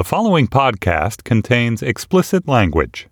The following podcast contains explicit language.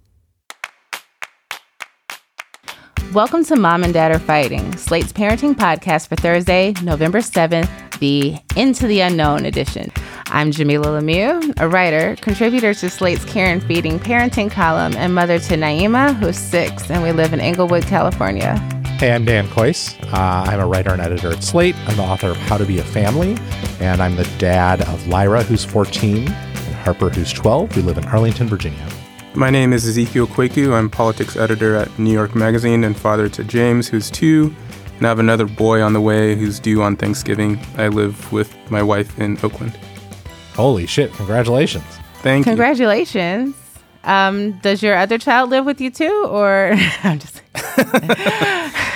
Welcome to Mom and Dad Are Fighting, Slate's parenting podcast for Thursday, November 7th, the Into the Unknown edition. I'm Jamilah Lemieux, a writer, contributor to Slate's Care and Feeding parenting column, and mother to Naima, who's six, and we live in Inglewood, California. Hey, I'm Dan Kois. Uh, I'm a writer and editor at Slate. I'm the author of How to Be a Family, and I'm the dad of Lyra, who's 14, and Harper, who's 12. We live in Arlington, Virginia. My name is Ezekiel Kweku. I'm politics editor at New York Magazine and father to James, who's two, and I have another boy on the way who's due on Thanksgiving. I live with my wife in Oakland. Holy shit, congratulations. Thank you. Congratulations. Um, does your other child live with you too, or I'm just you.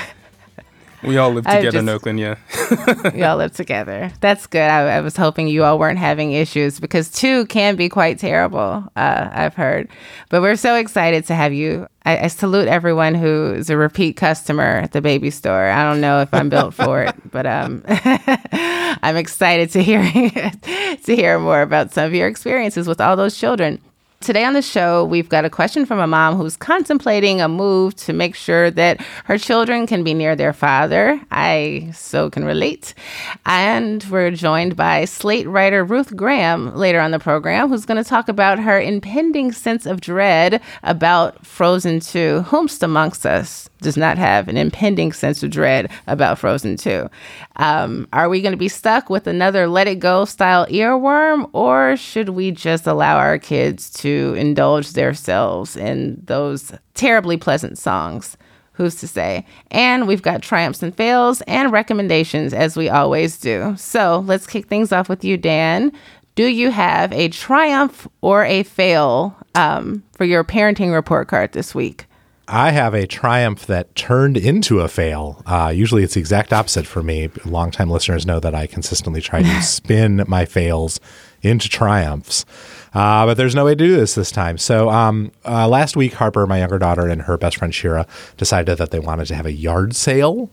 We all live together in Oakland, yeah. we all live together? That's good. I, I was hoping you all weren't having issues because two can be quite terrible. Uh, I've heard, but we're so excited to have you. I, I salute everyone who is a repeat customer at the baby store. I don't know if I'm built for it, but um, I'm excited to hear to hear more about some of your experiences with all those children. Today on the show, we've got a question from a mom who's contemplating a move to make sure that her children can be near their father. I so can relate. And we're joined by Slate writer Ruth Graham later on the program, who's going to talk about her impending sense of dread about Frozen 2. Whomst amongst us does not have an impending sense of dread about Frozen 2. Um, are we going to be stuck with another Let It Go style earworm, or should we just allow our kids to indulge themselves in those terribly pleasant songs? Who's to say? And we've got triumphs and fails and recommendations as we always do. So let's kick things off with you, Dan. Do you have a triumph or a fail um, for your parenting report card this week? I have a triumph that turned into a fail. Uh, usually it's the exact opposite for me. Longtime listeners know that I consistently try to spin my fails into triumphs. Uh, but there's no way to do this this time. So um, uh, last week, Harper, my younger daughter, and her best friend Shira decided that they wanted to have a yard sale,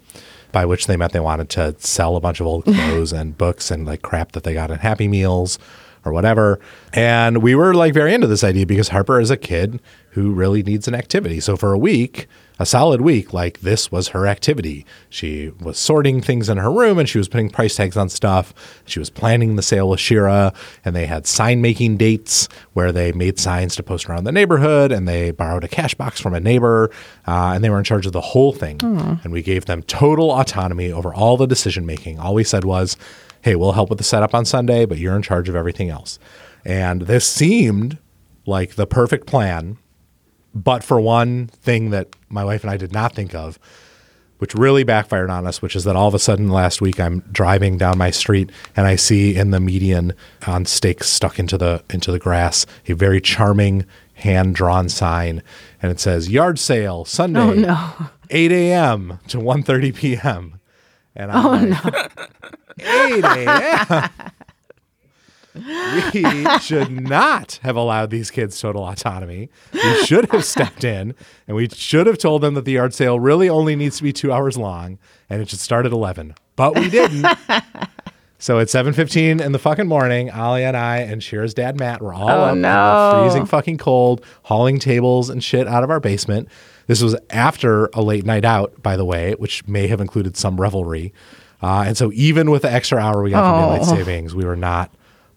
by which they meant they wanted to sell a bunch of old clothes and books and like crap that they got in Happy Meals or whatever. And we were like very into this idea because Harper is a kid who really needs an activity. So for a week, a solid week, like this was her activity. She was sorting things in her room and she was putting price tags on stuff. She was planning the sale with Shira and they had sign making dates where they made signs to post around the neighborhood and they borrowed a cash box from a neighbor uh, and they were in charge of the whole thing. And we gave them total autonomy over all the decision making. All we said was, hey, we'll help with the setup on Sunday, but you're in charge of everything else. And this seemed like the perfect plan, but for one thing that my wife and I did not think of, which really backfired on us, which is that all of a sudden last week I'm driving down my street and I see in the median on stakes stuck into the into the grass a very charming hand drawn sign, and it says yard sale Sunday, Oh, no. 8 a.m. to 1.30 p.m. And I'm Oh, like, 8 a.m. we should not have allowed these kids total autonomy. We should have stepped in and we should have told them that the yard sale really only needs to be two hours long and it should start at 11. But we didn't. so at 7.15 in the fucking morning, Ali and I and Shira's dad, Matt, were all Oh, up no. freezing fucking cold, hauling tables and shit out of our basement. This was after a late night out, by the way, which may have included some revelry. Uh, and so even with the extra hour we got from daylight Oh. savings, we were not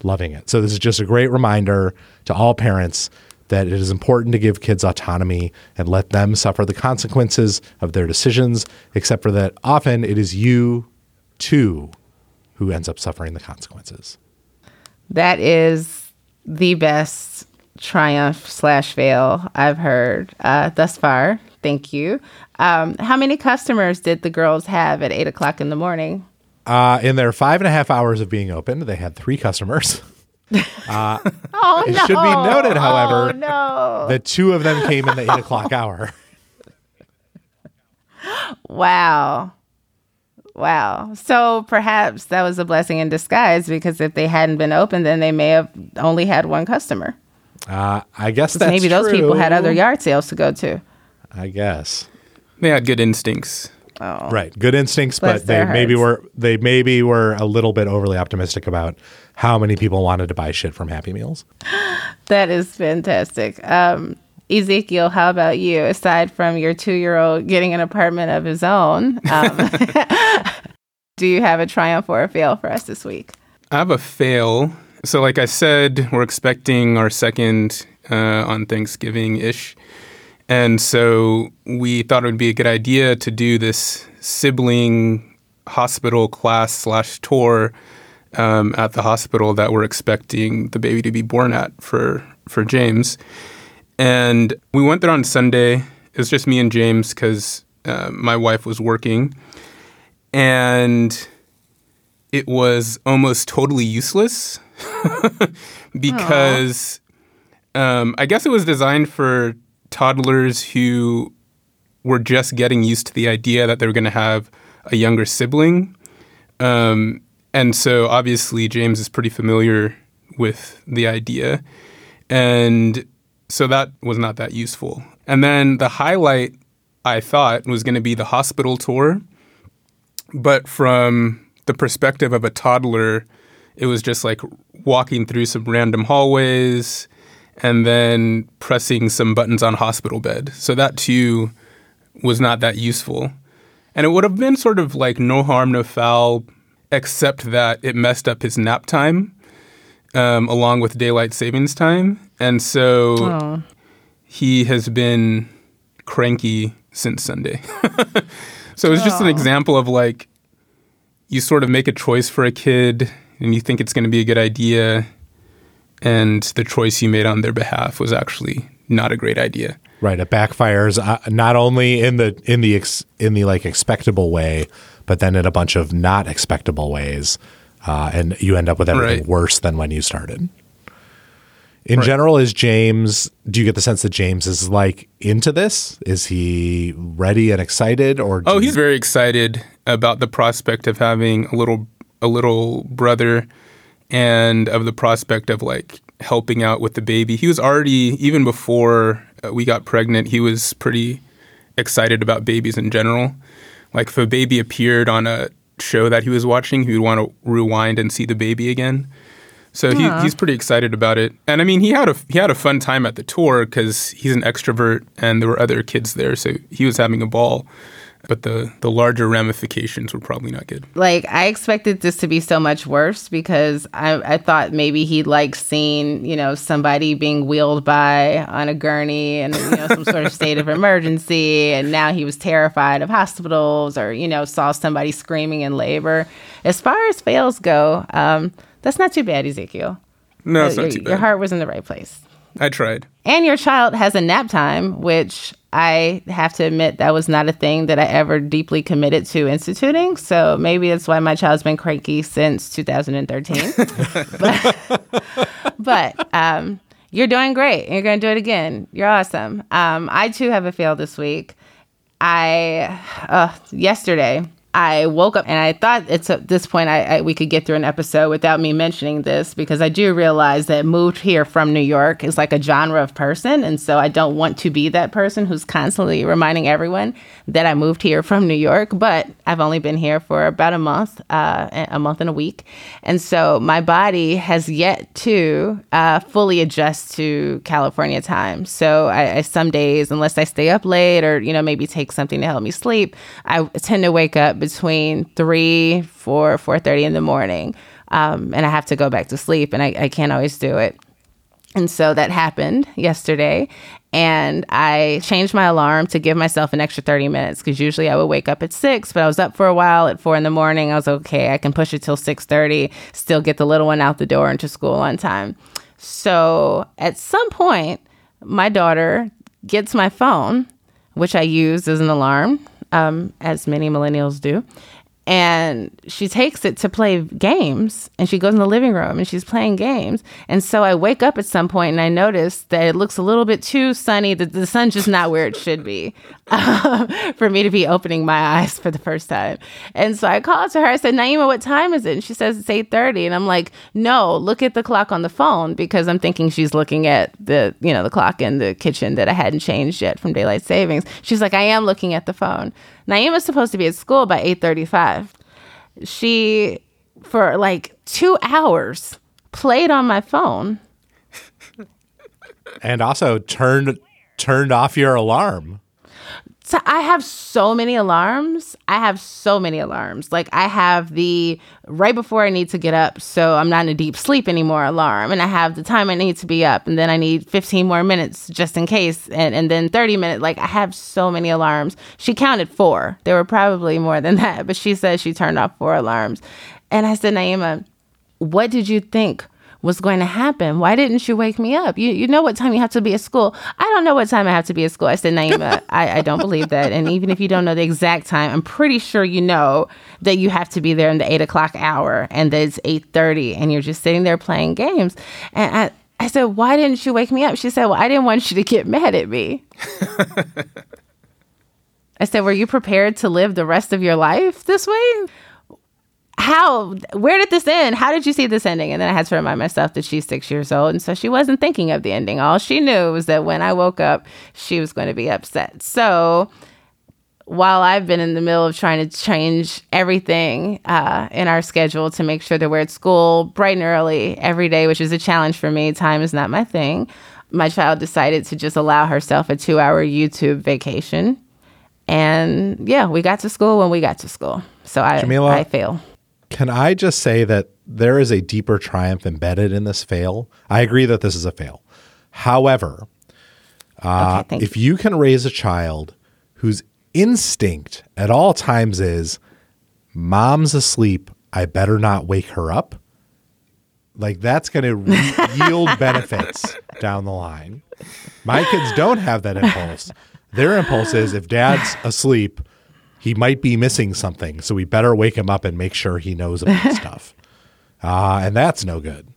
loving it. So this is just a great reminder to all parents that it is important to give kids autonomy and let them suffer the consequences of their decisions, except for that often it is you too who ends up suffering the consequences. That is the best triumph slash fail I've heard uh, thus far. Thank you. Um, how many customers did the girls have at eight o'clock in the morning? Uh, in their five and a half hours of being open, they had three customers. Oh It no! should be noted, however, oh, no! that two of them came in the eight o'clock hour. Wow. Wow. So perhaps that was a blessing in disguise because if they hadn't been open, then they may have only had one customer. Uh, I guess that's Maybe those people had other yard sales to go to. I guess. They had good instincts. Oh. Right, good instincts, Bless but they their maybe were they maybe were a little bit overly optimistic about how many people wanted to buy shit from Happy Meals. That is fantastic. Um, Ezekiel, how about you? Aside from your two year old getting an apartment of his own, um, do you have a triumph or a fail for us this week? I have a fail. So, like I said, we're expecting our second uh, on Thanksgiving ish. And so we thought it would be a good idea to do this sibling hospital class slash tour um, at the hospital that we're expecting the baby to be born at for, for James. And we went there on Sunday. It was just me and James because uh, my wife was working. And it was almost totally useless because um, I guess it was designed for toddlers who were just getting used to the idea that they were going to have a younger sibling. Um, and so obviously, James is pretty familiar with the idea. And so that was not that useful. And then the highlight, I thought, was going to be the hospital tour. But from the perspective of a toddler, it was just like walking through some random hallways and then pressing some buttons on hospital bed. So that too was not that useful. And it would have been sort of like no harm, no foul, except that it messed up his nap time um, along with daylight savings time. And so Oh. he has been cranky since Sunday. so it's just an example of like you sort of make a choice for a kid and you think it's going to be a good idea and the choice you made on their behalf was actually not a great idea. Right, it backfires uh, not only in the in the ex, in the like expectable way, but then in a bunch of not expectable ways, uh, and you end up with everything Right. worse than when you started. In general, is James? Do you get the sense that James is like into this? Is he ready and excited, or Oh, he's very excited about the prospect of having a little a little brother and of the prospect of like helping out with the baby. He was already even before uh, we got pregnant, he was pretty excited about babies in general. Like if a baby appeared on a show that he was watching, he would want to rewind and see the baby again. So he, he's pretty excited about it, and I mean he had a he had a fun time at the tour because he's an extrovert, and there were other kids there, so he was having a ball. But the the larger ramifications were probably not good. Like I expected this to be so much worse because I, I thought maybe he liked seeing you know somebody being wheeled by on a gurney and you know some sort of state of emergency, and now he was terrified of hospitals or you know saw somebody screaming in labor. As far as fails go, um, that's not too bad, Ezekiel. No, it's your, not too your heart was in the right place. I tried. And your child has a nap time, which I have to admit that was not a thing that I ever deeply committed to instituting. So maybe that's why my child's been cranky since 2013. but but um, you're doing great. You're going to do it again. You're awesome. Um, I too have a fail this week. I uh, yesterday I woke up and I thought it's at this point I, I we could get through an episode without me mentioning this because I do realize that moved here from New York is like a genre of person, and so I don't want to be that person who's constantly reminding everyone that I moved here from New York. But I've only been here for about a month, uh, a month and a week, and so my body has yet to uh, fully adjust to California time. So I, I some days, unless I stay up late or you know maybe take something to help me sleep, I tend to wake up between three, four, four thirty in the morning, um, and I have to go back to sleep, and I, I can't always do it. And so that happened yesterday. And I changed my alarm to give myself an extra 30 minutes because usually I would wake up at six, but I was up for a while at four in the morning. I was okay, I can push it till 6:30, still get the little one out the door into school on time. So at some point, my daughter gets my phone, which I use as an alarm, um, as many millennials do and she takes it to play games and she goes in the living room and she's playing games. And so i wake up at some point and i notice that it looks a little bit too sunny that the sun's just not where it should be um, for me to be opening my eyes for the first time. And so i called to her. I said naima what time is it? And she says it's 8.30 and i'm like no look at the clock on the phone because i'm thinking she's looking at the you know the clock in the kitchen that i hadn't changed yet from daylight savings. She's like i am looking at the phone Naima's supposed to be at school by 8:35. She for like 2 hours played on my phone. and also turned turned off your alarm. So I have so many alarms. I have so many alarms. Like I have the right before I need to get up, so I'm not in a deep sleep anymore alarm. And I have the time I need to be up, and then I need 15 more minutes just in case, and, and then 30 minutes. Like I have so many alarms. She counted four. There were probably more than that, but she said she turned off four alarms. And I said, Naima, what did you think was going to happen. Why didn't you wake me up? You you know what time you have to be at school. I don't know what time I have to be at school. I said, Naima, I, I don't believe that. And even if you don't know the exact time, I'm pretty sure you know that you have to be there in the eight o'clock hour and that it's eight thirty and you're just sitting there playing games. And I I said, Why didn't you wake me up? She said, Well, I didn't want you to get mad at me. I said, Were you prepared to live the rest of your life this way? How where did this end? How did you see this ending? And then i had to remind myself that she's six years old. And so she wasn't thinking of the ending. All she knew was that when i woke up she was going to be upset. So while i've been in the middle of trying to change everything uh, in our schedule to make sure that we're at school bright and early every day which is a challenge for me time is not my thing my child decided to just allow herself a two hour youtube vacation. And yeah we got to school when we got to school. So i, Jamilah, I fail can I just say that there is a deeper triumph embedded in this fail? I agree that this is a fail. However, uh, okay, if you. can raise a child whose instinct at all times is, mom's asleep, I better not wake her up, like that's going to yield benefits down the line. My kids don't have that impulse. Their impulse is if dad's asleep, he might be missing something, so we better wake him up and make sure he knows about stuff. Uh, and that's no good.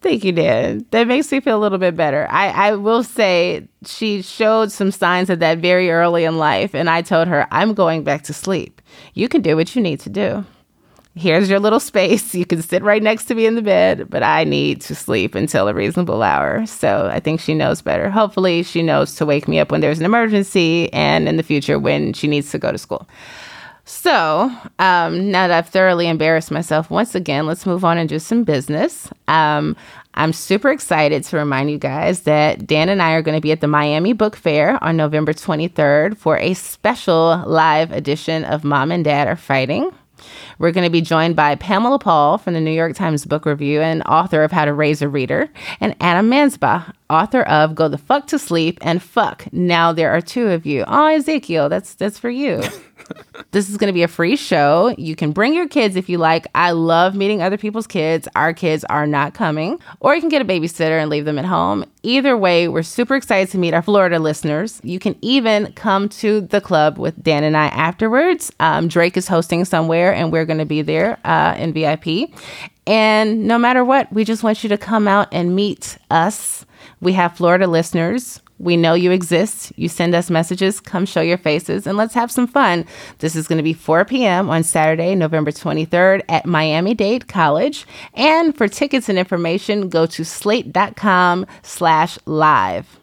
Thank you, Dan. That makes me feel a little bit better. I, I will say she showed some signs of that very early in life, and I told her, I'm going back to sleep. You can do what you need to do here's your little space. You can sit right next to me in the bed, but I need to sleep until a reasonable hour. So I think she knows better. Hopefully, she knows to wake me up when there's an emergency and in the future when she needs to go to school. So um, now that I've thoroughly embarrassed myself once again, let's move on and do some business. Um, I'm super excited to remind you guys that Dan and I are going to be at the Miami Book Fair on November 23rd for a special live edition of Mom and Dad Are Fighting. We're going to be joined by Pamela Paul from the New York Times Book Review and author of How to Raise a Reader, and Adam Mansbach, author of Go the Fuck to Sleep and Fuck. Now there are two of you. Oh, Ezekiel, that's that's for you. this is going to be a free show. You can bring your kids if you like. I love meeting other people's kids. Our kids are not coming. Or you can get a babysitter and leave them at home. Either way, we're super excited to meet our Florida listeners. You can even come to the club with Dan and I afterwards. Um, Drake is hosting somewhere, and we're going to be there uh, in VIP. And no matter what, we just want you to come out and meet us. We have Florida listeners we know you exist. You send us messages. Come show your faces and let's have some fun. This is going to be 4 p.m. on Saturday, November 23rd at Miami Dade College. And for tickets and information, go to slate.com slash live.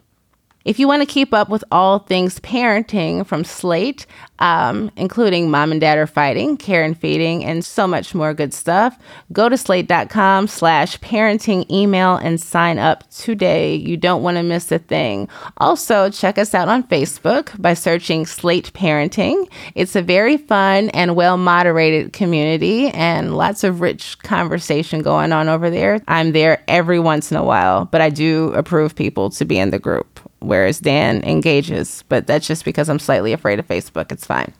If you want to keep up with all things parenting from Slate, um, including Mom and Dad Are Fighting, Care and Feeding, and so much more good stuff, go to slate.com slash parenting email and sign up today. You don't want to miss a thing. Also, check us out on Facebook by searching Slate Parenting. It's a very fun and well moderated community and lots of rich conversation going on over there. I'm there every once in a while, but I do approve people to be in the group whereas Dan engages. But that's just because I'm slightly afraid of Facebook. It's fine.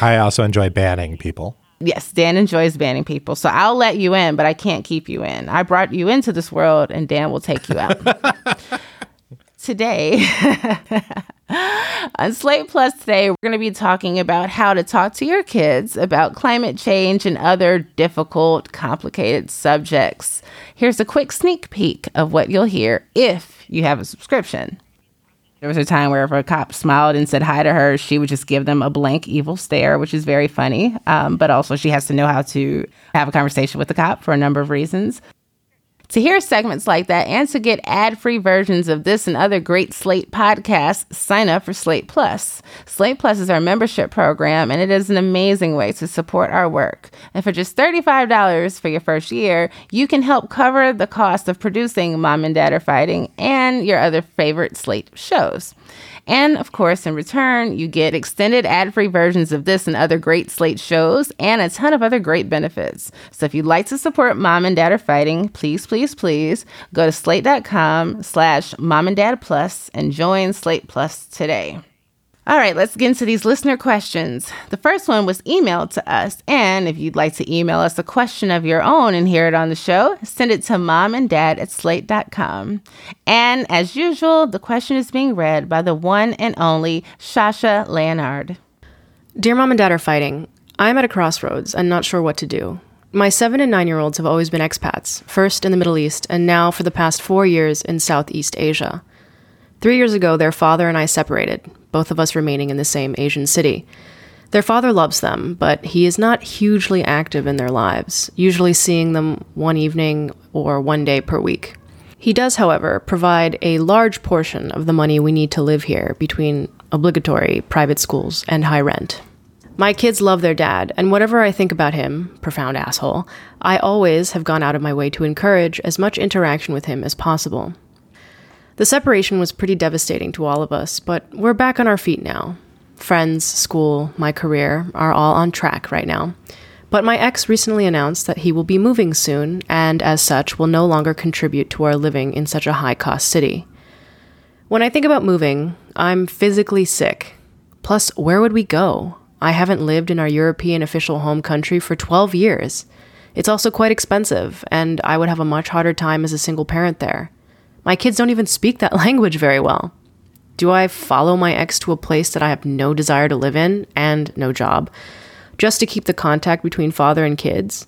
I also enjoy banning people. Yes, Dan enjoys banning people. So I'll let you in, but I can't keep you in. I brought you into this world, and Dan will take you out. today, on Slate Plus today, we're going to be talking about how to talk to your kids about climate change and other difficult, complicated subjects. Here's a quick sneak peek of what you'll hear if you have a subscription. There was a time where if a cop smiled and said hi to her, she would just give them a blank evil stare, which is very funny. Um, but also, she has to know how to have a conversation with the cop for a number of reasons. To hear segments like that and to get ad free versions of this and other great Slate podcasts, sign up for Slate Plus. Slate Plus is our membership program, and it is an amazing way to support our work. And for just $35 for your first year, you can help cover the cost of producing Mom and Dad Are Fighting and your other favorite Slate shows. And of course, in return, you get extended ad free versions of this and other great Slate shows and a ton of other great benefits. So if you'd like to support Mom and Dad Are Fighting, please, please, please go to slate.com slash mom and dad plus and join Slate Plus today. All right, let's get into these listener questions. The first one was emailed to us, and if you'd like to email us a question of your own and hear it on the show, send it to mom and dad at slate.com. And as usual, the question is being read by the one and only Shasha Leonard. Dear Mom and Dad are fighting. I'm at a crossroads and not sure what to do. My seven and nine year olds have always been expats, first in the Middle East, and now for the past four years in Southeast Asia. Three years ago, their father and I separated, both of us remaining in the same Asian city. Their father loves them, but he is not hugely active in their lives, usually seeing them one evening or one day per week. He does, however, provide a large portion of the money we need to live here between obligatory private schools and high rent. My kids love their dad, and whatever I think about him, profound asshole, I always have gone out of my way to encourage as much interaction with him as possible. The separation was pretty devastating to all of us, but we're back on our feet now. Friends, school, my career are all on track right now. But my ex recently announced that he will be moving soon, and as such, will no longer contribute to our living in such a high cost city. When I think about moving, I'm physically sick. Plus, where would we go? I haven't lived in our European official home country for 12 years. It's also quite expensive, and I would have a much harder time as a single parent there. My kids don't even speak that language very well. Do I follow my ex to a place that I have no desire to live in and no job, just to keep the contact between father and kids?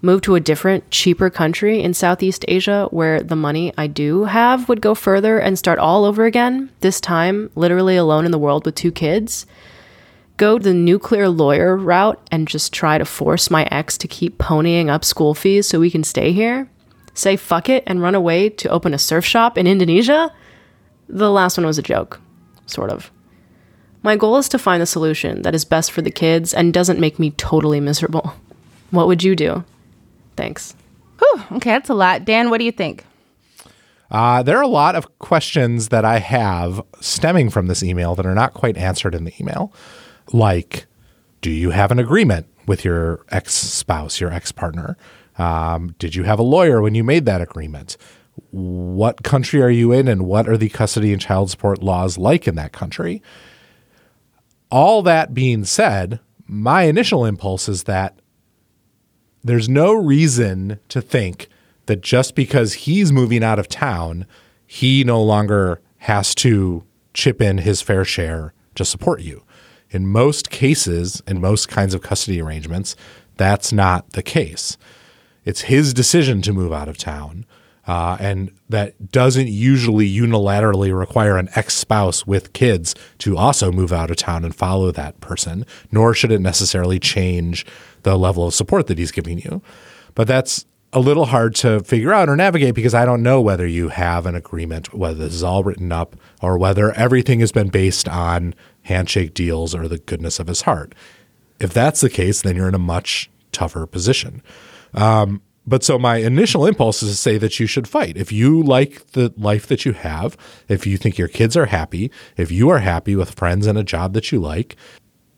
Move to a different, cheaper country in Southeast Asia where the money I do have would go further and start all over again, this time literally alone in the world with two kids? Go the nuclear lawyer route and just try to force my ex to keep ponying up school fees so we can stay here? Say fuck it and run away to open a surf shop in Indonesia? The last one was a joke, sort of. My goal is to find the solution that is best for the kids and doesn't make me totally miserable. What would you do? Thanks. Whew, okay, that's a lot. Dan, what do you think? Uh, there are a lot of questions that I have stemming from this email that are not quite answered in the email. Like, do you have an agreement with your ex spouse, your ex partner? Um, did you have a lawyer when you made that agreement? What country are you in, and what are the custody and child support laws like in that country? All that being said, my initial impulse is that there's no reason to think that just because he's moving out of town, he no longer has to chip in his fair share to support you. In most cases, in most kinds of custody arrangements, that's not the case. It's his decision to move out of town. Uh, and that doesn't usually unilaterally require an ex spouse with kids to also move out of town and follow that person, nor should it necessarily change the level of support that he's giving you. But that's a little hard to figure out or navigate because I don't know whether you have an agreement, whether this is all written up, or whether everything has been based on handshake deals or the goodness of his heart. If that's the case, then you're in a much tougher position. Um, but so my initial impulse is to say that you should fight. If you like the life that you have, if you think your kids are happy, if you are happy with friends and a job that you like,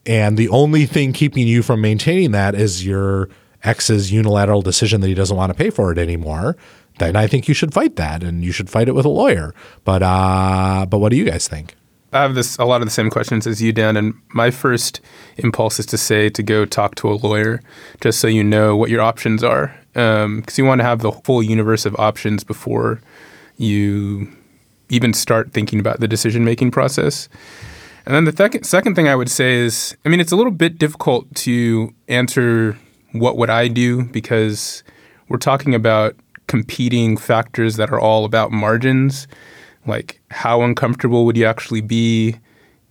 and the only thing keeping you from maintaining that is your ex's unilateral decision that he doesn't want to pay for it anymore, then I think you should fight that and you should fight it with a lawyer. But uh, but what do you guys think? I have this a lot of the same questions as you, Dan. And my first impulse is to say to go talk to a lawyer, just so you know what your options are, because um, you want to have the full universe of options before you even start thinking about the decision making process. And then the th- second thing I would say is, I mean, it's a little bit difficult to answer what would I do because we're talking about competing factors that are all about margins like, how uncomfortable would you actually be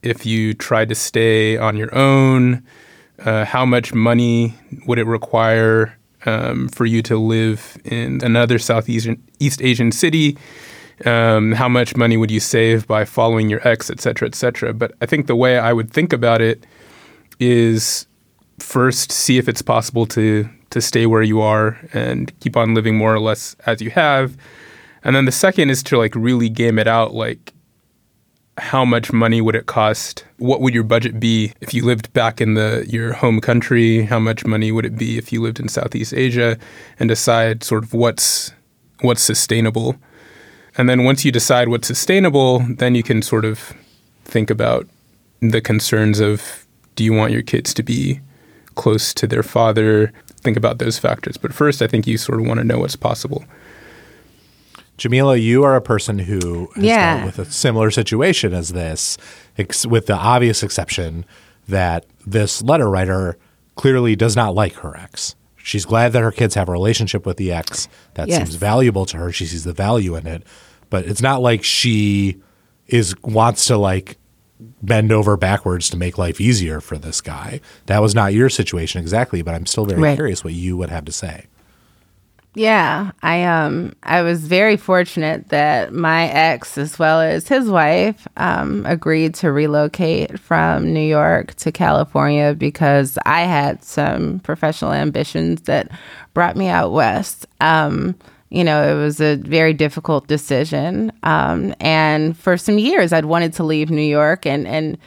if you tried to stay on your own? Uh, how much money would it require um, for you to live in another Southeast East Asian city? Um, how much money would you save by following your ex, et cetera, et cetera? But I think the way I would think about it is first see if it's possible to to stay where you are and keep on living more or less as you have. And then the second is to like really game it out like how much money would it cost? What would your budget be if you lived back in the your home country? How much money would it be if you lived in Southeast Asia? And decide sort of what's what's sustainable. And then once you decide what's sustainable, then you can sort of think about the concerns of do you want your kids to be close to their father? Think about those factors. But first, I think you sort of want to know what's possible. Jamilah, you are a person who has Yeah. dealt with a similar situation as this, ex- with the obvious exception that this letter writer clearly does not like her ex. She's glad that her kids have a relationship with the ex. That Yes. seems valuable to her. She sees the value in it, but it's not like she is wants to like bend over backwards to make life easier for this guy. That was not your situation exactly, but I'm still very Right. curious what you would have to say. Yeah, I um I was very fortunate that my ex as well as his wife um agreed to relocate from New York to California because I had some professional ambitions that brought me out west. Um you know, it was a very difficult decision. Um and for some years I'd wanted to leave New York and and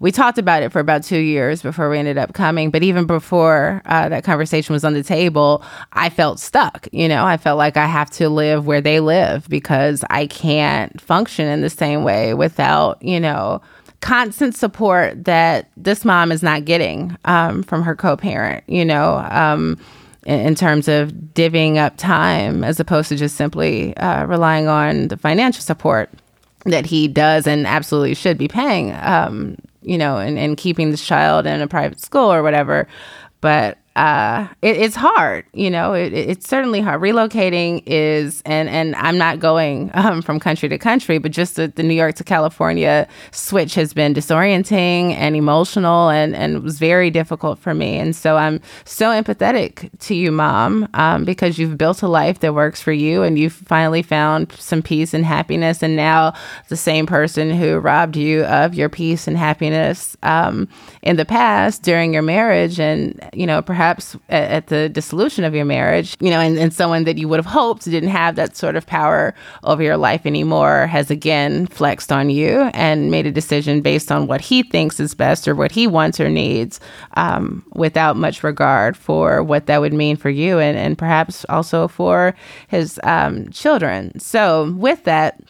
we talked about it for about two years before we ended up coming. But even before uh, that conversation was on the table, I felt stuck. You know, I felt like I have to live where they live because I can't function in the same way without, you know, constant support that this mom is not getting um, from her co parent, you know. Um, in terms of divvying up time as opposed to just simply uh, relying on the financial support that he does and absolutely should be paying, um, you know, and, and keeping this child in a private school or whatever. But uh, it, it's hard, you know, it, it- it's certainly hard. Relocating is, and, and I'm not going um, from country to country, but just the, the New York to California switch has been disorienting and emotional and, and was very difficult for me. And so I'm so empathetic to you, mom, um, because you've built a life that works for you and you've finally found some peace and happiness. And now the same person who robbed you of your peace and happiness um, in the past during your marriage and, you know, perhaps at, at the dissolution of your marriage, you know, and, and someone that you would have hoped didn't have that sort of power over your life anymore has again flexed on you and made a decision based on what he thinks is best or what he wants or needs um, without much regard for what that would mean for you and, and perhaps also for his um, children. So, with that,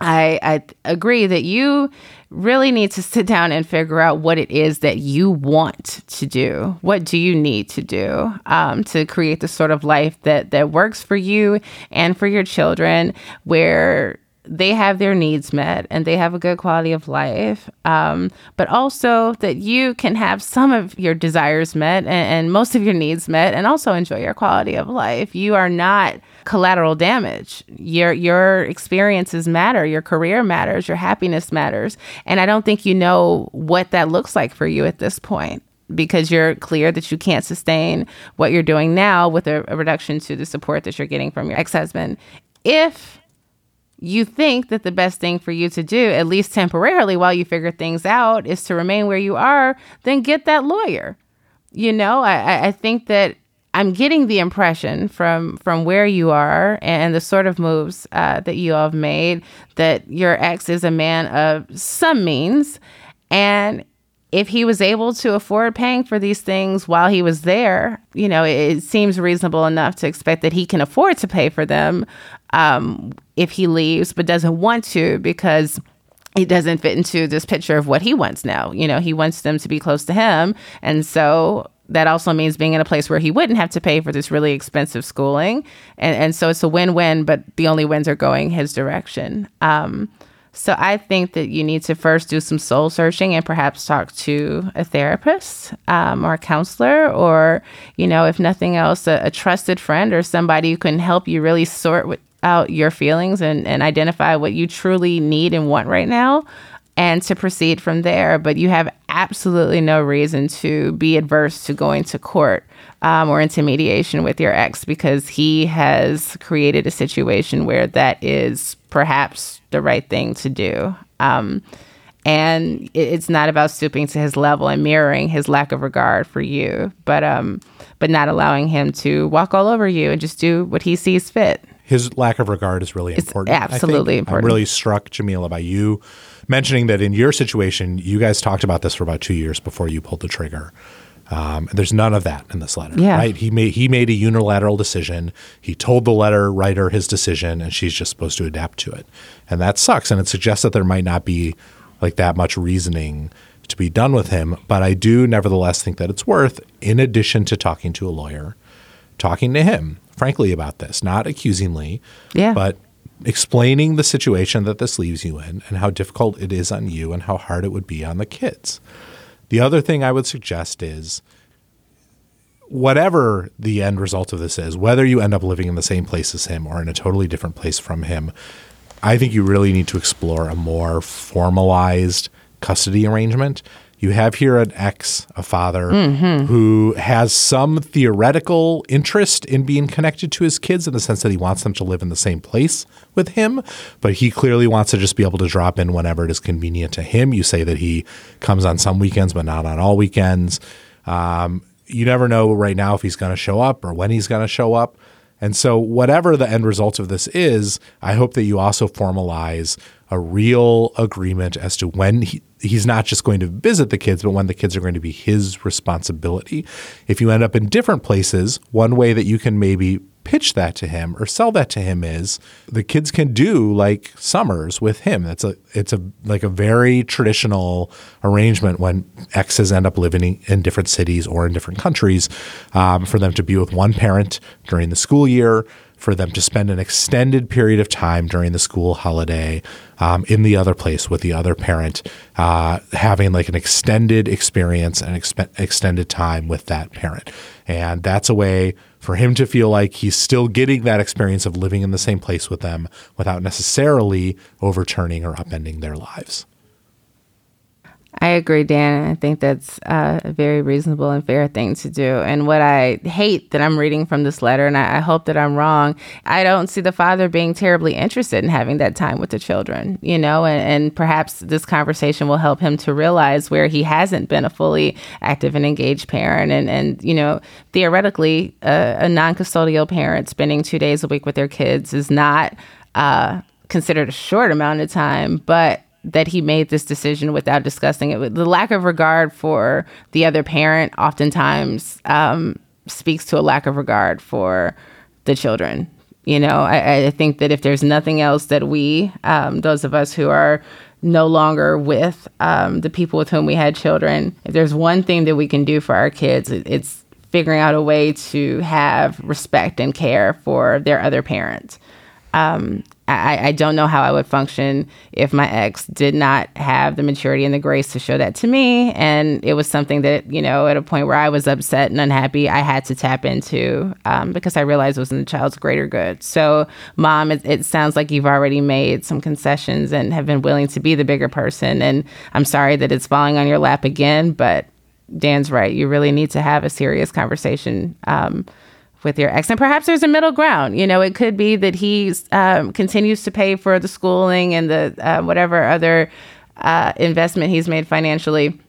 I, I agree that you really need to sit down and figure out what it is that you want to do. What do you need to do um, to create the sort of life that that works for you and for your children, where they have their needs met and they have a good quality of life, um, but also that you can have some of your desires met and, and most of your needs met, and also enjoy your quality of life. You are not collateral damage. Your your experiences matter, your career matters, your happiness matters, and I don't think you know what that looks like for you at this point because you're clear that you can't sustain what you're doing now with a, a reduction to the support that you're getting from your ex-husband. If you think that the best thing for you to do, at least temporarily while you figure things out, is to remain where you are, then get that lawyer. You know, I, I- think that I'm getting the impression from from where you are and the sort of moves uh, that you have made that your ex is a man of some means, and if he was able to afford paying for these things while he was there, you know, it, seems reasonable enough to expect that he can afford to pay for them um, if he leaves, but doesn't want to because it doesn't fit into this picture of what he wants now. You know, he wants them to be close to him. And so that also means being in a place where he wouldn't have to pay for this really expensive schooling. And, and so it's a win win, but the only wins are going his direction. Um, so I think that you need to first do some soul searching and perhaps talk to a therapist um, or a counselor, or you know, if nothing else, a, a trusted friend or somebody who can help you really sort out your feelings and, and identify what you truly need and want right now. and to proceed from there. But you have absolutely no reason to be adverse to going to court um, or into mediation with your ex because he has created a situation where that is perhaps the right thing to do. Um, and it's not about stooping to his level and mirroring his lack of regard for you, but um, but not allowing him to walk all over you and just do what he sees fit. His lack of regard is really It's important. Absolutely important. I'm really struck, Jamilah, by you mentioning that in your situation, you guys talked about this for about two years before you pulled the trigger. Um, there's none of that in this letter, Yeah. right? He made he made a unilateral decision. He told the letter writer his decision, and she's just supposed to adapt to it, and that sucks. And it suggests that there might not be like that much reasoning to be done with him. But I do nevertheless think that it's worth, in addition to talking to a lawyer, talking to him, frankly, about this, not accusingly, Yeah. but explaining the situation that this leaves you in and how difficult it is on you and how hard it would be on the kids. The other thing I would suggest is whatever the end result of this is, whether you end up living in the same place as him or in a totally different place from him, I think you really need to explore a more formalized custody arrangement. You have here an ex, a father, who has some theoretical interest in being connected to his kids in the sense that he wants them to live in the same place with him, but he clearly wants to just be able to drop in whenever it is convenient to him. You say that he comes on some weekends, but not on all weekends. Um, you never know right now if he's going to show up or when he's going to show up. And so, whatever the end result of this is, I hope that you also formalize a real agreement as to when he, he's not just going to visit the kids, but when the kids are going to be his responsibility. If you end up in different places, one way that you can maybe pitch that to him or sell that to him is the kids can do like summers with him. That's a it's a like a very traditional arrangement when exes end up living in- different cities or in different countries um, for them to be with one parent during the school year, for them to spend an extended period of time during the school holiday um, in the other place with the other parent, uh, having like an extended experience and extended time with that parent. And that's a way for him to feel like he's still getting that experience of living in the same place with them without necessarily overturning or upending their lives. I agree, Dan. I think that's a very reasonable and fair thing to do. And what I hate that I'm reading from this letter, and I, I hope that I'm wrong, I don't see the father being terribly interested in having that time with the children, you know, and, and perhaps this conversation will help him to realize where he hasn't been a fully active and engaged parent. And, and you know, theoretically, uh, a non custodial parent spending two days a week with their kids is not uh, considered a short amount of time, but that he made this decision without discussing it. The lack of regard for the other parent oftentimes um, speaks to a lack of regard for the children. You know, I, I think that if there's nothing else that we, um, those of us who are no longer with um, the people with whom we had children, if there's one thing that we can do for our kids, it, it's figuring out a way to have respect and care for their other parents. Um, I, I don't know how I would function if my ex did not have the maturity and the grace to show that to me. And it was something that, you know, at a point where I was upset and unhappy, I had to tap into um, because I realized it was in the child's greater good. So, mom, it, it sounds like you've already made some concessions and have been willing to be the bigger person. And I'm sorry that it's falling on your lap again, but Dan's right. You really need to have a serious conversation. Um, with your ex. And perhaps there's a middle ground. You know, it could be that he um, continues to pay for the schooling and the uh, whatever other uh, investment he's made financially.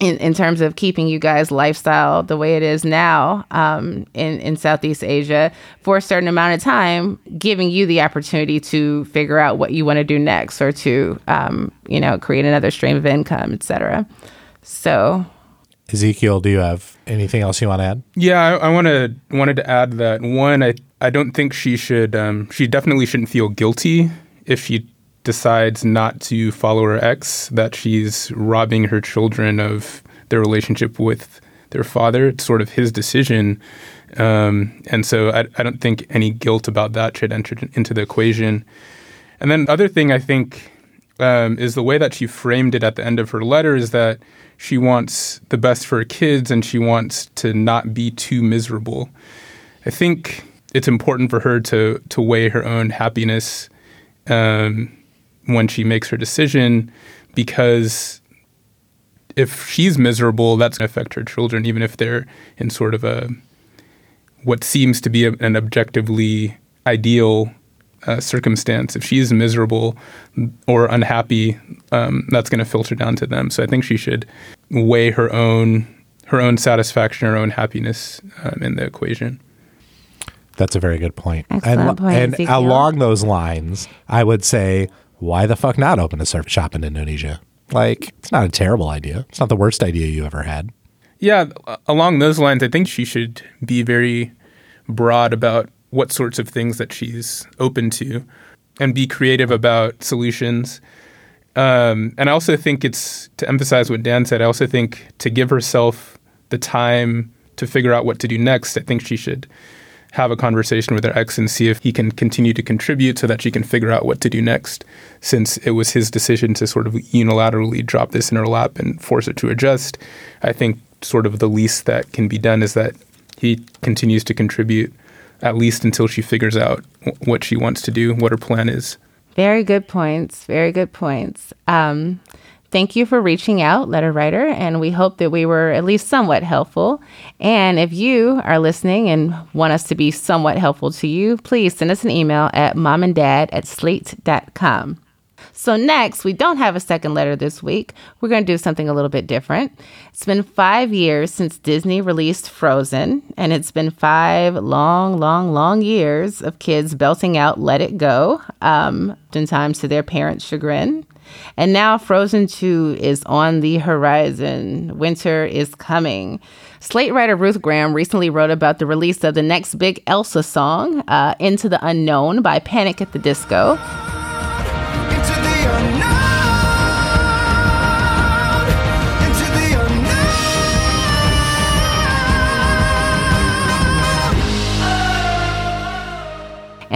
In, in terms of keeping you guys lifestyle the way it is now um, in, in Southeast Asia for a certain amount of time, giving you the opportunity to figure out what you want to do next or to, um, you know, create another stream of income, et cetera. So Ezekiel, do you have anything else you want to add? Yeah, I, I wanted wanted to add that one. I I don't think she should. Um, she definitely shouldn't feel guilty if she decides not to follow her ex. That she's robbing her children of their relationship with their father. It's sort of his decision, um, and so I, I don't think any guilt about that should enter into the equation. And then the other thing I think um, is the way that she framed it at the end of her letter is that she wants the best for her kids and she wants to not be too miserable. I think it's important for her to to weigh her own happiness um, when she makes her decision, because if she's miserable, that's going to affect her children, even if they're in sort of a what seems to be a, an objectively ideal uh, circumstance. If she's miserable or unhappy, um, that's going to filter down to them. So I think she should weigh her own her own satisfaction, her own happiness um, in the equation. That's a very good point. Excellent and point, and Ezekiel. along those lines, I would say, why the fuck not open a surf shop in Indonesia? Like, it's not a terrible idea. It's not the worst idea you ever had. Yeah, along those lines, I think she should be very broad about what sorts of things that she's open to and be creative about solutions. Um, and I also think it's to emphasize what Dan said, I also think to give herself the time to figure out what to do next, I think she should have a conversation with her ex and see if he can continue to contribute so that she can figure out what to do next, since it was his decision to sort of unilaterally drop this in her lap and force her to adjust. I think sort of the least that can be done is that he continues to contribute at least until she figures out what she wants to do, what her plan is. Very good points. Very good points. Um, thank you for reaching out, letter writer, and we hope that we were at least somewhat helpful. And if you are listening and want us to be somewhat helpful to you, please send us an email at momanddad at slate.com. So, next, we don't have a second letter this week. We're going to do something a little bit different. It's been five years since Disney released Frozen, and it's been five long, long, long years of kids belting out Let It Go, um, oftentimes to their parents' chagrin. And now Frozen 2 is on the horizon. Winter is coming. Slate writer Ruth Graham recently wrote about the release of the next big Elsa song, uh, Into the Unknown by Panic at the Disco.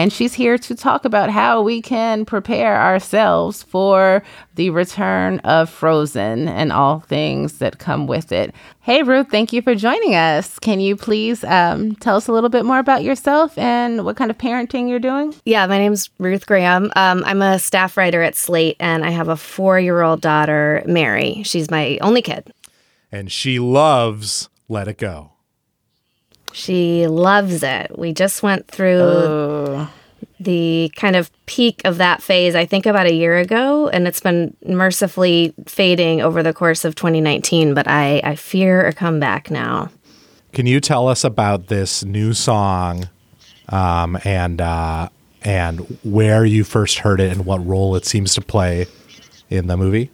And she's here to talk about how we can prepare ourselves for the return of Frozen and all things that come with it. Hey, Ruth, thank you for joining us. Can you please um, tell us a little bit more about yourself and what kind of parenting you're doing? Yeah, my name's Ruth Graham. Um, I'm a staff writer at Slate, and I have a four year old daughter, Mary. She's my only kid. And she loves Let It Go. She loves it. We just went through the kind of peak of that phase, I think about a year ago, and it's been mercifully fading over the course of 2019, but I, I fear a comeback now. Can you tell us about this new song um, and uh, and where you first heard it and what role it seems to play in the movie?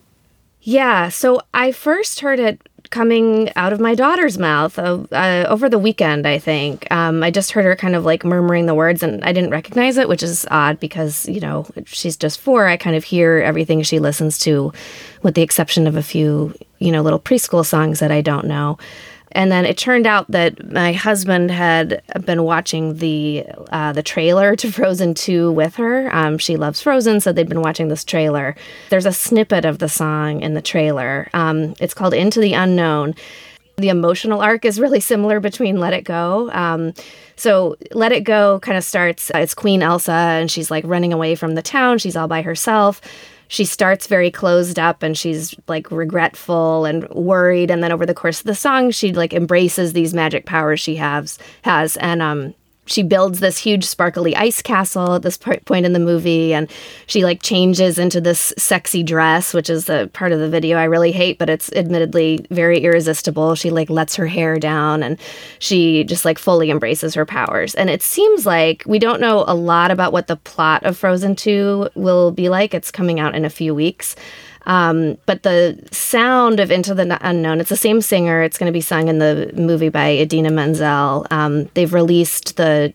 Yeah, so I first heard it coming out of my daughter's mouth uh, uh, over the weekend, I think. Um, I just heard her kind of like murmuring the words and I didn't recognize it, which is odd because, you know, she's just four. I kind of hear everything she listens to, with the exception of a few, you know, little preschool songs that I don't know. And then it turned out that my husband had been watching the uh, the trailer to Frozen 2 with her. Um, she loves Frozen, so they'd been watching this trailer. There's a snippet of the song in the trailer. Um, it's called Into the Unknown. The emotional arc is really similar between Let It Go. Um, so Let It Go kind of starts, it's Queen Elsa, and she's like running away from the town. She's all by herself she starts very closed up and she's like regretful and worried. And then over the course of the song she like embraces these magic powers she has has. And um she builds this huge sparkly ice castle at this po- point in the movie and she like changes into this sexy dress which is the part of the video i really hate but it's admittedly very irresistible. She like lets her hair down and she just like fully embraces her powers. And it seems like we don't know a lot about what the plot of frozen 2 will be like. It's coming out in a few weeks um, but the sound of Into the Unknown, it's the same singer. It's going to be sung in the movie by Idina Menzel. Um, they've released the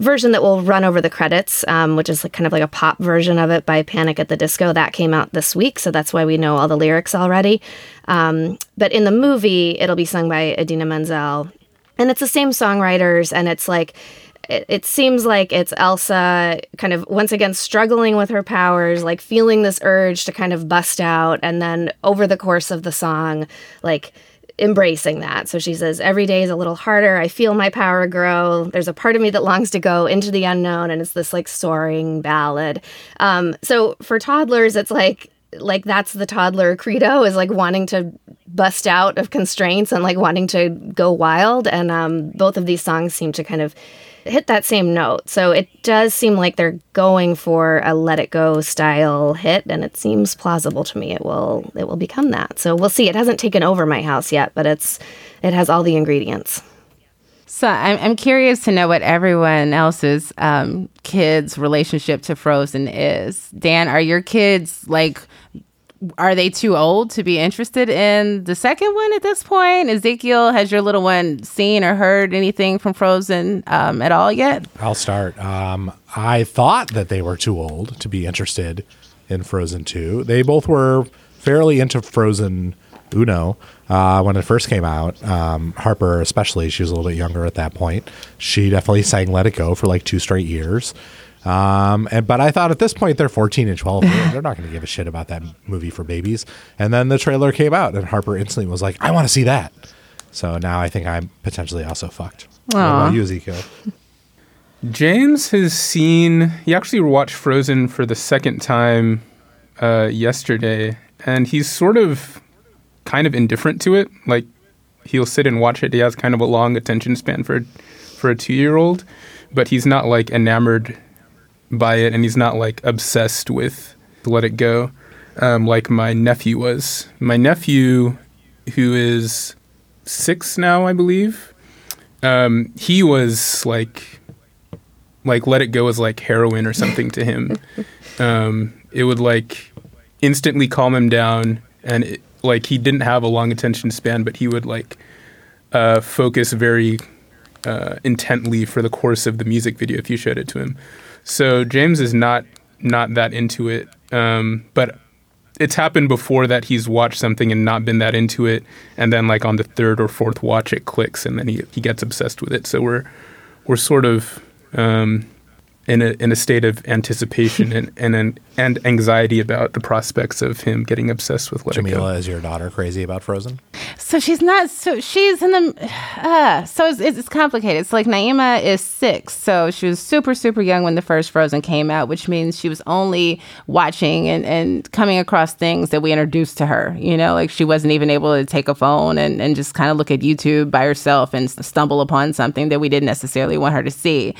version that will run over the credits, um, which is like, kind of like a pop version of it by Panic at the Disco. That came out this week, so that's why we know all the lyrics already. Um, but in the movie, it'll be sung by Idina Menzel. And it's the same songwriters, and it's like, it, it seems like it's Elsa kind of once again struggling with her powers, like feeling this urge to kind of bust out, and then over the course of the song, like embracing that. So she says, Every day is a little harder. I feel my power grow. There's a part of me that longs to go into the unknown. And it's this like soaring ballad. Um, so for toddlers, it's like, like that's the toddler credo is like wanting to bust out of constraints and like wanting to go wild. And um, both of these songs seem to kind of hit that same note. So it does seem like they're going for a let it go style hit and it seems plausible to me it will it will become that. So we'll see. It hasn't taken over my house yet, but it's it has all the ingredients. So I'm, I'm curious to know what everyone else's um, kids' relationship to Frozen is. Dan, are your kids like, are they too old to be interested in the second one at this point? Ezekiel, has your little one seen or heard anything from Frozen um, at all yet? I'll start. Um, I thought that they were too old to be interested in Frozen 2. They both were fairly into Frozen Uno uh, when it first came out. Um, Harper, especially, she was a little bit younger at that point. She definitely sang Let It Go for like two straight years. Um, and but I thought at this point they're 14 and 12. They're, they're not going to give a shit about that movie for babies. And then the trailer came out, and Harper instantly was like, "I want to see that." So now I think I'm potentially also fucked. What about you, Ezekiel? James has seen. He actually watched Frozen for the second time uh, yesterday, and he's sort of kind of indifferent to it. Like he'll sit and watch it. He has kind of a long attention span for for a two year old, but he's not like enamored by it, and he's not like obsessed with Let It Go, um, like my nephew was. My nephew, who is six now, I believe, um, he was like like let it go was like heroin or something to him um, it would like instantly calm him down and it, like he didn't have a long attention span but he would like uh, focus very uh, intently for the course of the music video if you showed it to him so james is not not that into it um, but it's happened before that he's watched something and not been that into it. And then like on the third or fourth watch it clicks and then he, he gets obsessed with it. So we're we're sort of um, in a in a state of anticipation and and an- and anxiety about the prospects of him getting obsessed with Let It Go. Jamilah, is your daughter crazy about Frozen? So she's not. So she's in the. Uh, so it's, it's, it's complicated. It's like Naima is six, so she was super super young when the first Frozen came out, which means she was only watching and and coming across things that we introduced to her. You know, like she wasn't even able to take a phone and and just kind of look at YouTube by herself and stumble upon something that we didn't necessarily want her to see.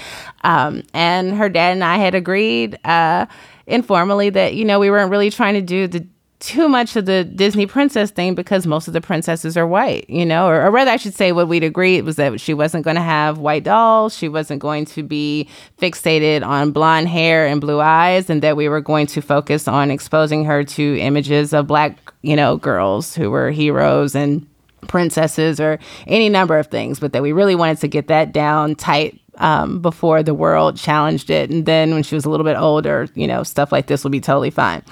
Um, and her dad and I had agreed uh, informally that you know we weren't really trying to do the too much of the Disney princess thing because most of the princesses are white, you know, or, or rather, I should say, what we'd agreed was that she wasn't going to have white dolls, she wasn't going to be fixated on blonde hair and blue eyes, and that we were going to focus on exposing her to images of black, you know, girls who were heroes and princesses or any number of things, but that we really wanted to get that down tight um, before the world challenged it. And then when she was a little bit older, you know, stuff like this will be totally fine.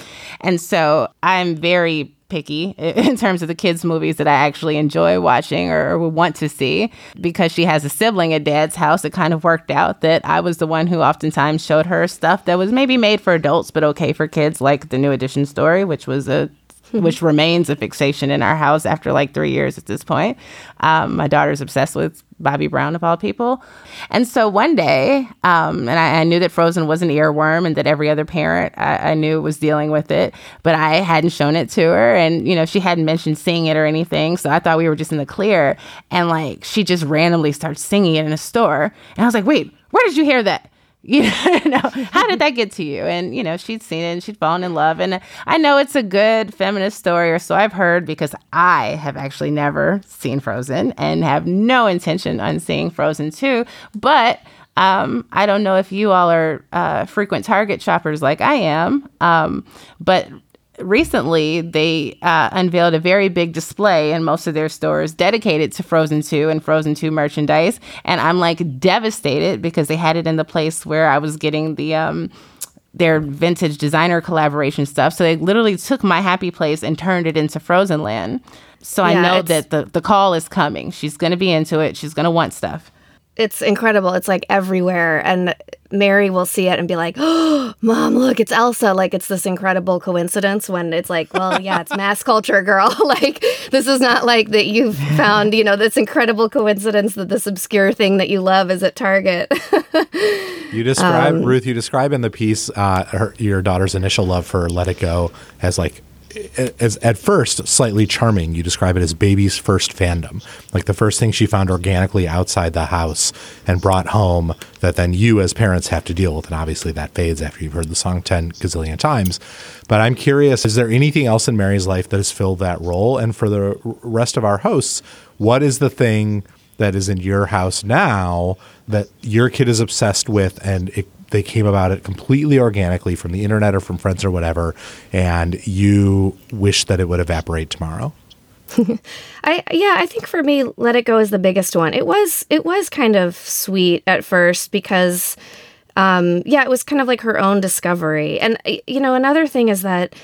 And so I'm very picky in terms of the kids' movies that I actually enjoy watching or, or would want to see. Because she has a sibling at dad's house, it kind of worked out that I was the one who oftentimes showed her stuff that was maybe made for adults but okay for kids, like the New Edition story, which was a which remains a fixation in our house after like three years at this point. Um, my daughter's obsessed with Bobby Brown, of all people. And so one day, um, and I, I knew that Frozen was an earworm and that every other parent I, I knew was dealing with it, but I hadn't shown it to her. And, you know, she hadn't mentioned seeing it or anything. So I thought we were just in the clear. And like, she just randomly starts singing it in a store. And I was like, wait, where did you hear that? you know how did that get to you? And you know she'd seen it and she'd fallen in love. And i know it's a good feminist story or so i've heard because i have actually never seen frozen and have no intention on seeing frozen 2 but um, I don't know if you all are uh, frequent Target shoppers like I am, um, but recently they uh, unveiled a very big display in most of their stores dedicated to Frozen 2 and Frozen 2 merchandise. And I'm like devastated because they had it in the place where I was getting the. Um, their vintage designer collaboration stuff. So they literally took my happy place and turned it into Frozen Land. So I know that the, the call is coming. She's going to be into it. She's going to want stuff. It's incredible. It's like everywhere. And Mary will see it and be like, oh, mom, look, it's Elsa. Like, it's this incredible coincidence when it's like, well, yeah, it's mass culture, girl. like, this is not like that you've found, you know, this incredible coincidence that this obscure thing that you love is at Target. You describe Um, Ruth. You describe in the piece uh, her, your daughter's initial love for "Let It Go" as like as at first slightly charming. You describe it as baby's first fandom, like the first thing she found organically outside the house and brought home that then you as parents have to deal with. And obviously that fades after you've heard the song 10 gazillion times. But I'm curious, is there anything else in Mary's life that has filled that role? And for the rest of our hosts, what is the thing that is in your house now that your kid is obsessed with and it, they came about it completely organically from the internet or from friends or whatever, and you wish that it would evaporate tomorrow? I yeah, I think for me, Let It Go is the biggest one. It was it was kind of sweet at first because um yeah, it was kind of like her own discovery. And you know, another thing is that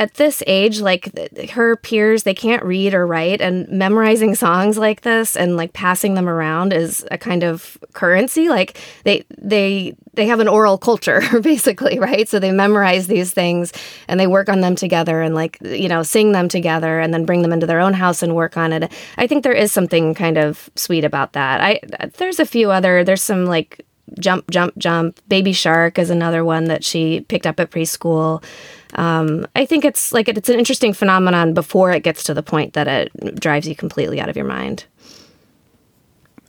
at this age, like her peers, they can't read or write, and memorizing songs like this and like passing them around is a kind of currency. Like they they they have an oral culture basically, right? So they memorize these things and they work on them together and like you know sing them together and then bring them into their own house and work on it. I think there is something kind of sweet about that. I there's a few other there's some like jump jump jump baby shark is another one that she picked up at preschool um, i think it's like it's an interesting phenomenon before it gets to the point that it drives you completely out of your mind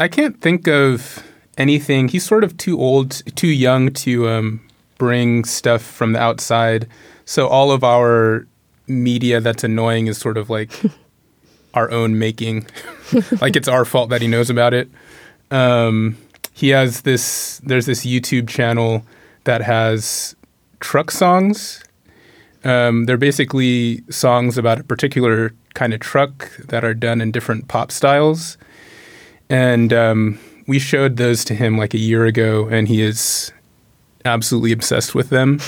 I can't think of anything. He's sort of too old, too young to um, bring stuff from the outside. So all of our media that's annoying is sort of like our own making. like it's our fault that he knows about it. Um, he has this. There's this YouTube channel that has truck songs. Um, they're basically songs about a particular kind of truck that are done in different pop styles and um, we showed those to him like a year ago, and he is absolutely obsessed with them,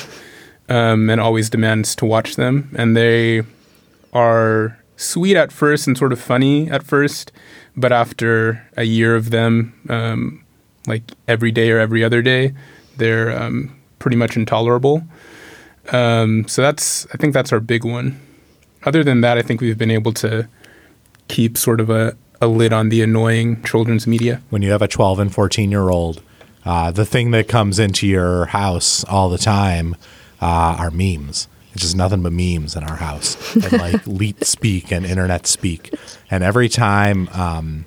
um, and always demands to watch them. And they are sweet at first and sort of funny at first, but after a year of them, um, like every day or every other day, they're um, pretty much intolerable. Um, so that's I think that's our big one. Other than that, I think we've been able to keep sort of a, a lid on the annoying children's media. when you have a 12 and 14 year old, uh, the thing that comes into your house all the time uh, are memes. It's just nothing but memes in our house, and like leet speak and internet speak. And every time, um,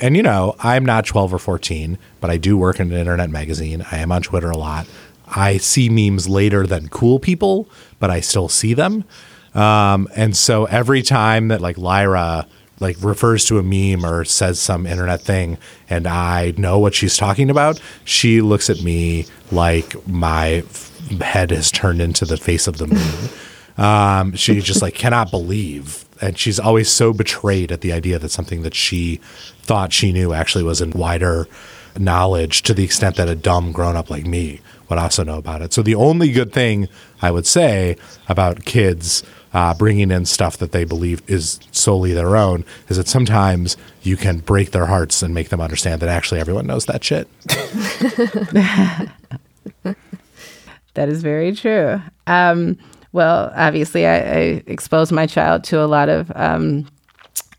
and you know, I'm not 12 or 14, but I do work in an internet magazine. I am on Twitter a lot. I see memes later than cool people, but I still see them. Um, and so every time that like Lyra like refers to a meme or says some internet thing and I know what she's talking about, she looks at me like my f- head has turned into the face of the moon. Um, she just like cannot believe, and she's always so betrayed at the idea that something that she thought she knew actually was in wider knowledge to the extent that a dumb grown up like me would also know about it. So the only good thing I would say about kids uh, bringing in stuff that they believe is solely their own is that sometimes you can break their hearts and make them understand that actually everyone knows that shit. That is very true. Um, well, obviously, I, I exposed my child to a lot of um,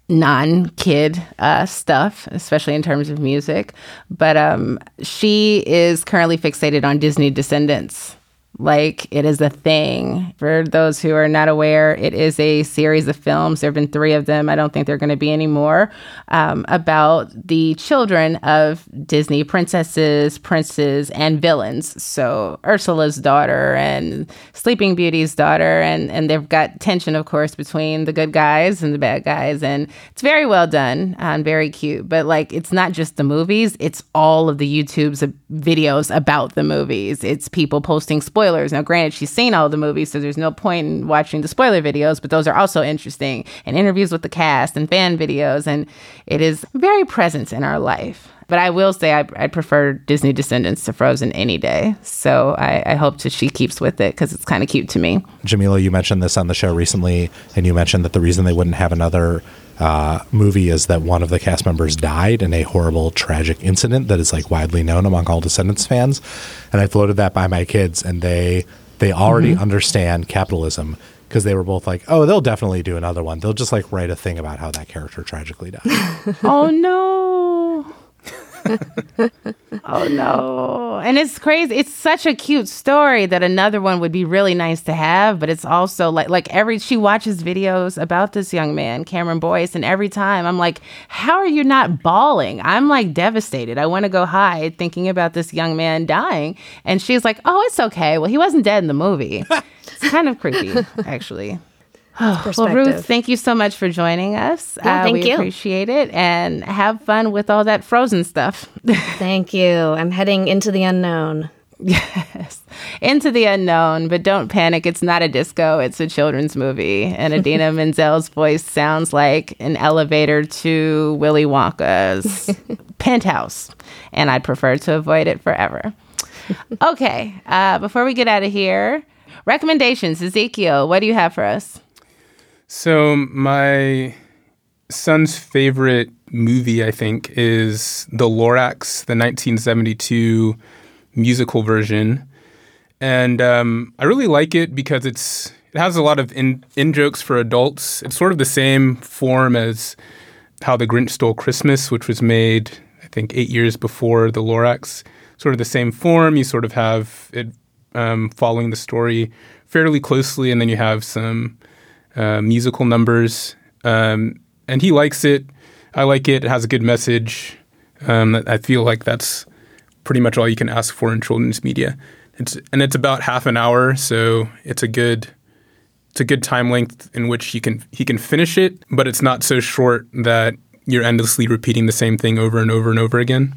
non kid uh, stuff, especially in terms of music. But um, she is currently fixated on Disney Descendants. Like it is a thing. For those who are not aware, it is a series of films. There have been three of them. I don't think there are going to be any more um, about the children of Disney princesses, princes, and villains. So Ursula's daughter and Sleeping Beauty's daughter, and and they've got tension, of course, between the good guys and the bad guys, and it's very well done and very cute. But like, it's not just the movies; it's all of the YouTube's videos about the movies. It's people posting spoilers. Now, granted, she's seen all the movies, so there's no point in watching the spoiler videos, but those are also interesting, and interviews with the cast and fan videos, and it is very present in our life. But I will say I, I prefer Disney Descendants to Frozen any day. So I, I hope that she keeps with it because it's kind of cute to me. Jamilah, you mentioned this on the show recently, and you mentioned that the reason they wouldn't have another uh, movie is that one of the cast members died in a horrible, tragic incident that is like widely known among all Descendants fans. And I floated that by my kids, and they they already understand capitalism because they were both like, "Oh, they'll definitely do another one. They'll just like write a thing about how that character tragically died." oh no. Oh no. And it's crazy. It's such a cute story that another one would be really nice to have, but it's also like like every she watches videos about this young man, Cameron Boyce, and every time I'm like, how are you not bawling? I'm like devastated. I want to go hide thinking about this young man dying. And she's like, "Oh, it's okay. Well, he wasn't dead in the movie." it's kind of creepy, actually. Well, Ruth, thank you so much for joining us. Uh, thank we you. appreciate it and have fun with all that frozen stuff. Thank you. I'm heading into the unknown. Yes. Into the unknown, but don't panic. It's not a disco, it's a children's movie. And Idina Menzel's voice sounds like an elevator to Willy Wonka's penthouse. And I'd prefer to avoid it forever. Okay. Uh, before we get out of here, recommendations. Ezekiel, what do you have for us? So my son's favorite movie, I think, is The Lorax, the 1972 musical version, and um, I really like it because it's it has a lot of in in jokes for adults. It's sort of the same form as How the Grinch Stole Christmas, which was made I think eight years before The Lorax. Sort of the same form. You sort of have it um, following the story fairly closely, and then you have some uh, musical numbers. Um, and he likes it. I like it. It has a good message. Um, I feel like that's pretty much all you can ask for in children's media. It's and it's about half an hour, so it's a good it's a good time length in which he can he can finish it, but it's not so short that you're endlessly repeating the same thing over and over and over again.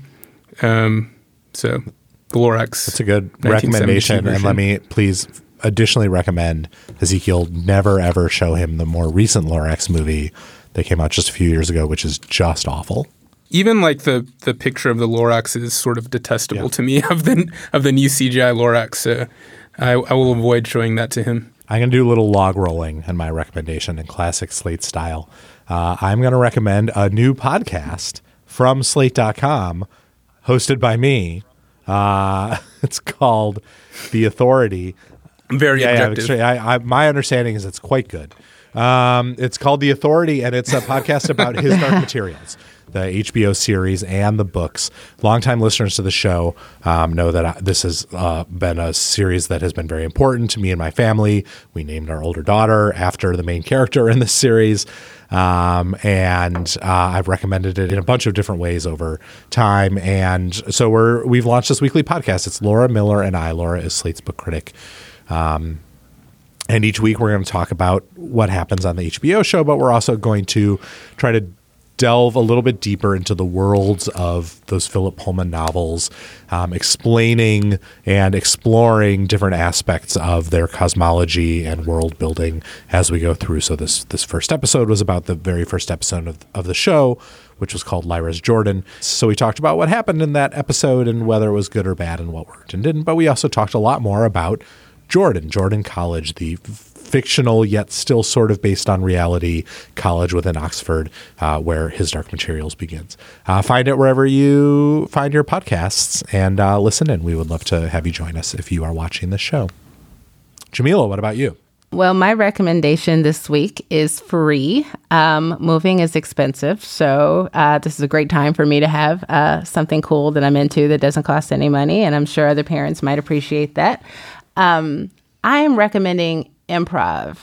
Um, so, the Lorax. It's a good 1972 recommendation. And let me please additionally recommend Ezekiel never ever show him the more recent Lorax movie that came out just a few years ago, which is just awful. even like the the picture of the Lorax is sort of detestable Yeah. to me of the of the new CGI Lorax. So I, I will avoid showing that to him. I'm going to do a little log rolling in my recommendation in classic Slate style. Uh, I'm going to recommend a new podcast from slate.com hosted by me. Uh, it's called The Authority. Very Yeah, yeah, objective. extre- I, I, my understanding is it's quite good. Um, it's called The Authority, and it's a podcast about His Dark Materials, the HBO series and the books. Longtime listeners to the show um, know that I, this has uh, been a series that has been very important to me and my family. We named our older daughter after the main character in this series. Um, and uh, I've recommended it in a bunch of different ways over time. And so we're we've launched this weekly podcast. It's Laura Miller and I. Laura is Slate's book critic. And each week we're going to talk about what happens on the HBO show, but we're also going to try to delve a little bit deeper into the worlds of those Philip Pullman novels, um, explaining and exploring different aspects of their cosmology and world building as we go through. So this this first episode was about the very first episode of, of the show, which was called Lyra's Jordan. So we talked about what happened in that episode and whether it was good or bad and what worked and didn't. But we also talked a lot more about Jordan, Jordan College, the fictional yet still sort of based on reality college within Oxford, uh, where His Dark Materials begins. Uh, find it wherever you find your podcasts and uh, listen in. We would love to have you join us if you are watching this show. Jamilah, what about you? Well, my recommendation this week is free. Um, moving is expensive, so uh, this is a great time for me to have uh, something cool that I'm into that doesn't cost any money, and I'm sure other parents might appreciate that. Um, I am recommending improv,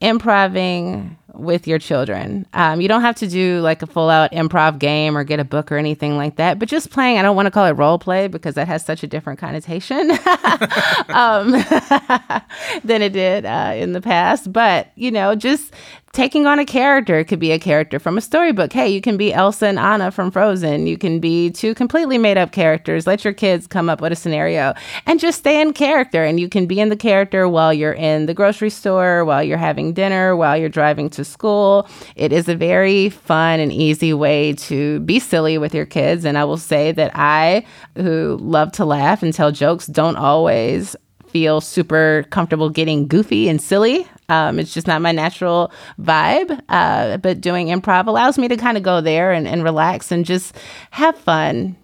improving with your children. Um, you don't have to do like a full out improv game or get a book or anything like that, but just playing. I don't want to call it role play because that has such a different connotation um, than it did uh, in the past. But, you know, just taking on a character. It could be a character from a storybook. Hey, you can be Elsa and Anna from Frozen. You can be two completely made up characters. Let your kids come up with a scenario and just stay in character. And you can be in the character while you're in the grocery store, while you're having dinner, while you're driving to school. It is a very fun and easy way to be silly with your kids. And I will say that I, who love to laugh and tell jokes, don't always feel super comfortable getting goofy and silly. Um, it's just not my natural vibe. Uh, but doing improv allows me to kind of go there and, and relax and just have fun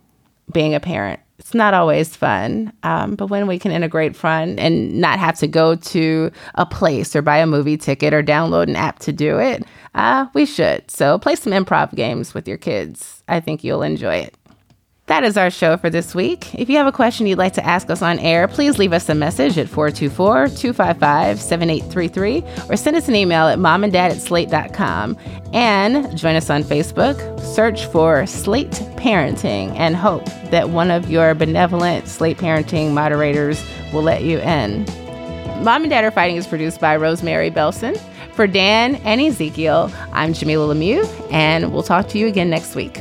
being a parent. It's not always fun, um, but when we can integrate fun and not have to go to a place or buy a movie ticket or download an app to do it, uh, we should. So play some improv games with your kids. I think you'll enjoy it. That is our show for this week. If you have a question you'd like to ask us on air, please leave us a message at 424 255 7833 or send us an email at momanddad at slate.com. And join us on Facebook. Search for Slate Parenting and hope that one of your benevolent Slate Parenting moderators will let you in. Mom and Dad Are Fighting is produced by Rosemary Belson. For Dan and Ezekiel, I'm Jamilah Lemieux, and we'll talk to you again next week.